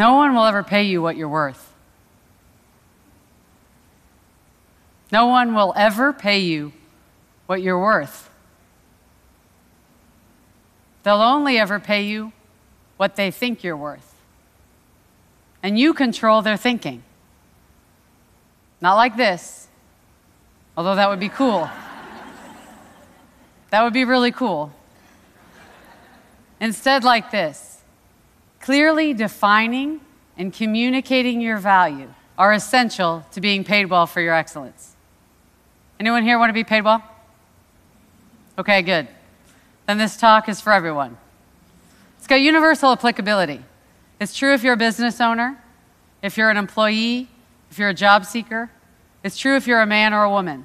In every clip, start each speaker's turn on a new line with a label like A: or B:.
A: No one will ever pay you what you're worth. No one will ever pay you what you're worth. They'll only ever pay you what they think you're worth. And you control their thinking. Not like this, although that would be cool. that would be really cool. Instead, like this clearly defining and communicating your value are essential to being paid well for your excellence. Anyone here want to be paid well? Okay, good. Then this talk is for everyone. It's got universal applicability. It's true if you're a business owner, if you're an employee, if you're a job seeker. It's true if you're a man or a woman.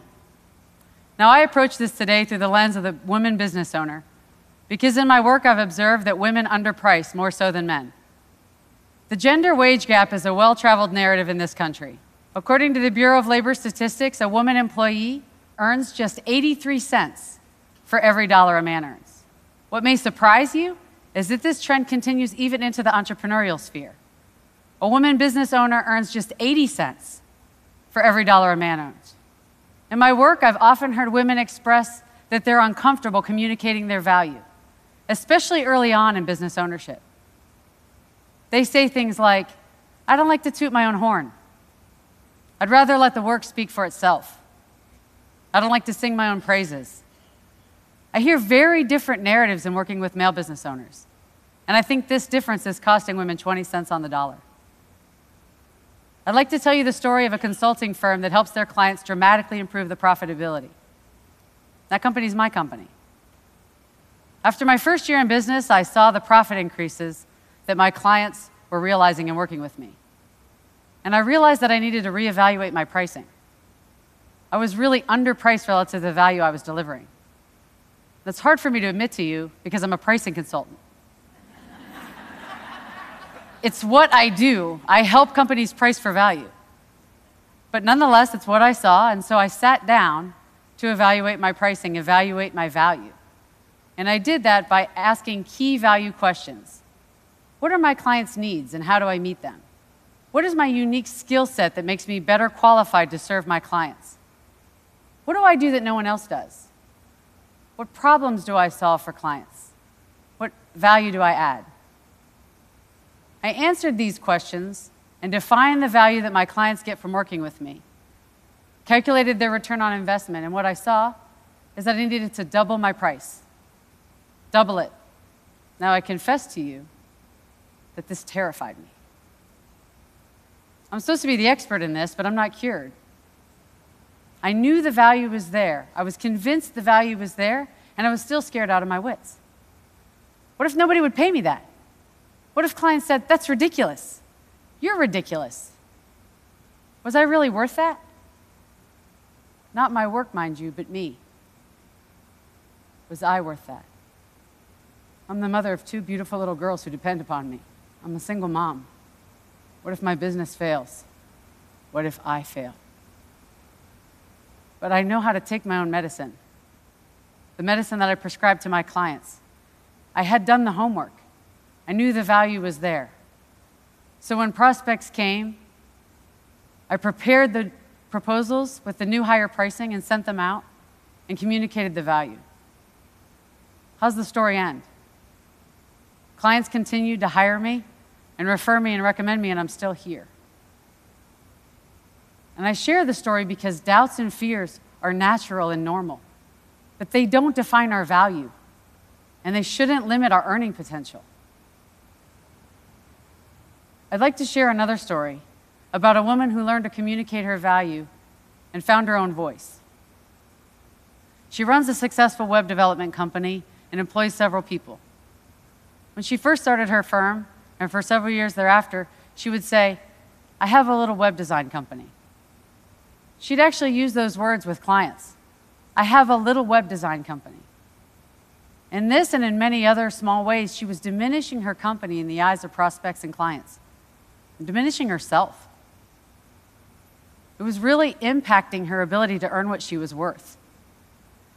A: Now, I approach this today through the lens of the woman business owner because in my work I've observed that women underprice more so than men. The gender wage gap is a well traveled narrative in this country. According to the Bureau of Labor Statistics, a woman employee earns just 83 cents for every dollar a man earns. What may surprise you is that this trend continues even into the entrepreneurial sphere. A woman business owner earns just 80 cents for every dollar a man earns. In my work, I've often heard women express that they're uncomfortable communicating their value especially early on in business ownership. They say things like, I don't like to toot my own horn. I'd rather let the work speak for itself. I don't like to sing my own praises. I hear very different narratives in working with male business owners. And I think this difference is costing women 20 cents on the dollar. I'd like to tell you the story of a consulting firm that helps their clients dramatically improve the profitability. That company is my company. After my first year in business, I saw the profit increases that my clients were realizing in working with me. And I realized that I needed to reevaluate my pricing. I was really underpriced relative to the value I was delivering. That's hard for me to admit to you because I'm a pricing consultant. it's what I do. I help companies price for value. But nonetheless, it's what I saw, and so I sat down to evaluate my pricing, evaluate my value. And I did that by asking key value questions. What are my clients' needs and how do I meet them? What is my unique skill set that makes me better qualified to serve my clients? What do I do that no one else does? What problems do I solve for clients? What value do I add? I answered these questions and defined the value that my clients get from working with me, calculated their return on investment, and what I saw is that I needed to double my price. Double it. Now I confess to you that this terrified me. I'm supposed to be the expert in this, but I'm not cured. I knew the value was there. I was convinced the value was there, and I was still scared out of my wits. What if nobody would pay me that? What if clients said, That's ridiculous? You're ridiculous. Was I really worth that? Not my work, mind you, but me. Was I worth that? I'm the mother of two beautiful little girls who depend upon me. I'm a single mom. What if my business fails? What if I fail? But I know how to take my own medicine, the medicine that I prescribe to my clients. I had done the homework, I knew the value was there. So when prospects came, I prepared the proposals with the new higher pricing and sent them out and communicated the value. How's the story end? Clients continued to hire me and refer me and recommend me, and I'm still here. And I share the story because doubts and fears are natural and normal, but they don't define our value, and they shouldn't limit our earning potential. I'd like to share another story about a woman who learned to communicate her value and found her own voice. She runs a successful web development company and employs several people. When she first started her firm, and for several years thereafter, she would say, I have a little web design company. She'd actually use those words with clients. I have a little web design company. In this and in many other small ways, she was diminishing her company in the eyes of prospects and clients, and diminishing herself. It was really impacting her ability to earn what she was worth.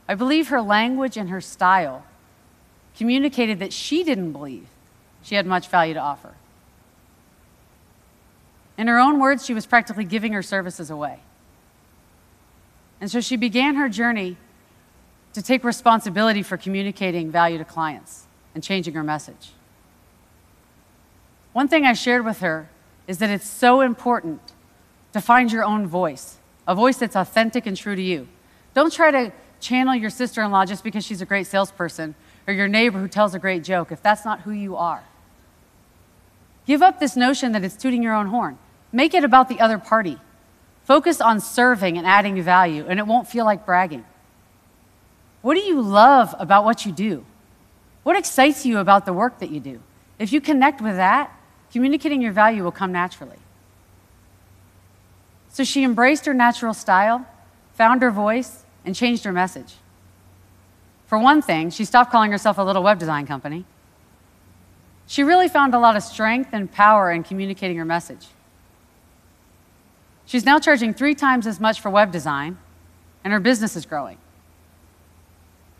A: I believe her language and her style communicated that she didn't believe she had much value to offer. In her own words, she was practically giving her services away. And so she began her journey to take responsibility for communicating value to clients and changing her message. One thing I shared with her is that it's so important to find your own voice, a voice that's authentic and true to you. Don't try to channel your sister in law just because she's a great salesperson or your neighbor who tells a great joke if that's not who you are. Give up this notion that it's tooting your own horn. Make it about the other party. Focus on serving and adding value, and it won't feel like bragging. What do you love about what you do? What excites you about the work that you do? If you connect with that, communicating your value will come naturally. So she embraced her natural style, found her voice, and changed her message. For one thing, she stopped calling herself a little web design company. She really found a lot of strength and power in communicating her message. She's now charging three times as much for web design, and her business is growing.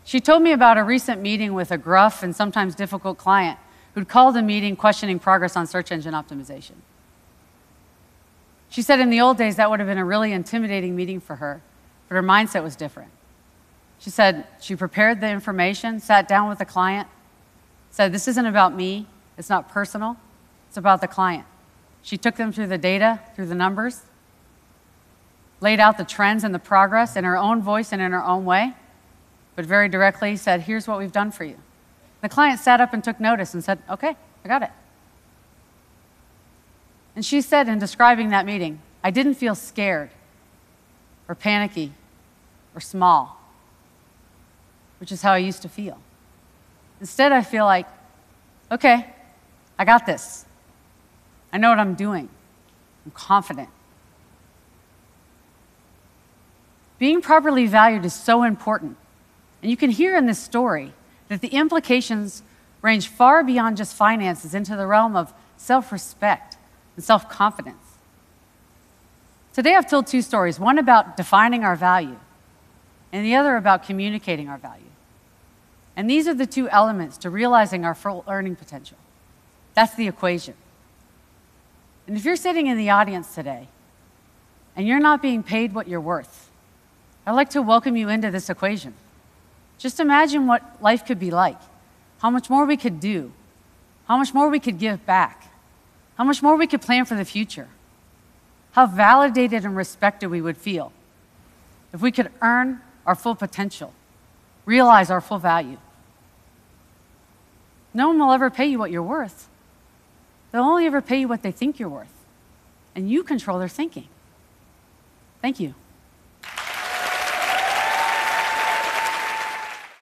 A: She told me about a recent meeting with a gruff and sometimes difficult client who'd called a meeting questioning progress on search engine optimization. She said in the old days that would have been a really intimidating meeting for her, but her mindset was different. She said she prepared the information, sat down with the client, said, This isn't about me, it's not personal, it's about the client. She took them through the data, through the numbers, laid out the trends and the progress in her own voice and in her own way, but very directly said, Here's what we've done for you. The client sat up and took notice and said, Okay, I got it. And she said in describing that meeting, I didn't feel scared or panicky or small, which is how I used to feel. Instead, I feel like, okay, I got this. I know what I'm doing. I'm confident. Being properly valued is so important. And you can hear in this story that the implications range far beyond just finances into the realm of self respect and self confidence. Today, I've told two stories one about defining our value, and the other about communicating our value. And these are the two elements to realizing our full earning potential. That's the equation. And if you're sitting in the audience today and you're not being paid what you're worth, I'd like to welcome you into this equation. Just imagine what life could be like, how much more we could do, how much more we could give back, how much more we could plan for the future, how validated and respected we would feel if we could earn our full potential, realize our full value. No one will ever pay you what you're worth. They'll only ever pay you what they think you're worth. And you control their thinking. Thank you.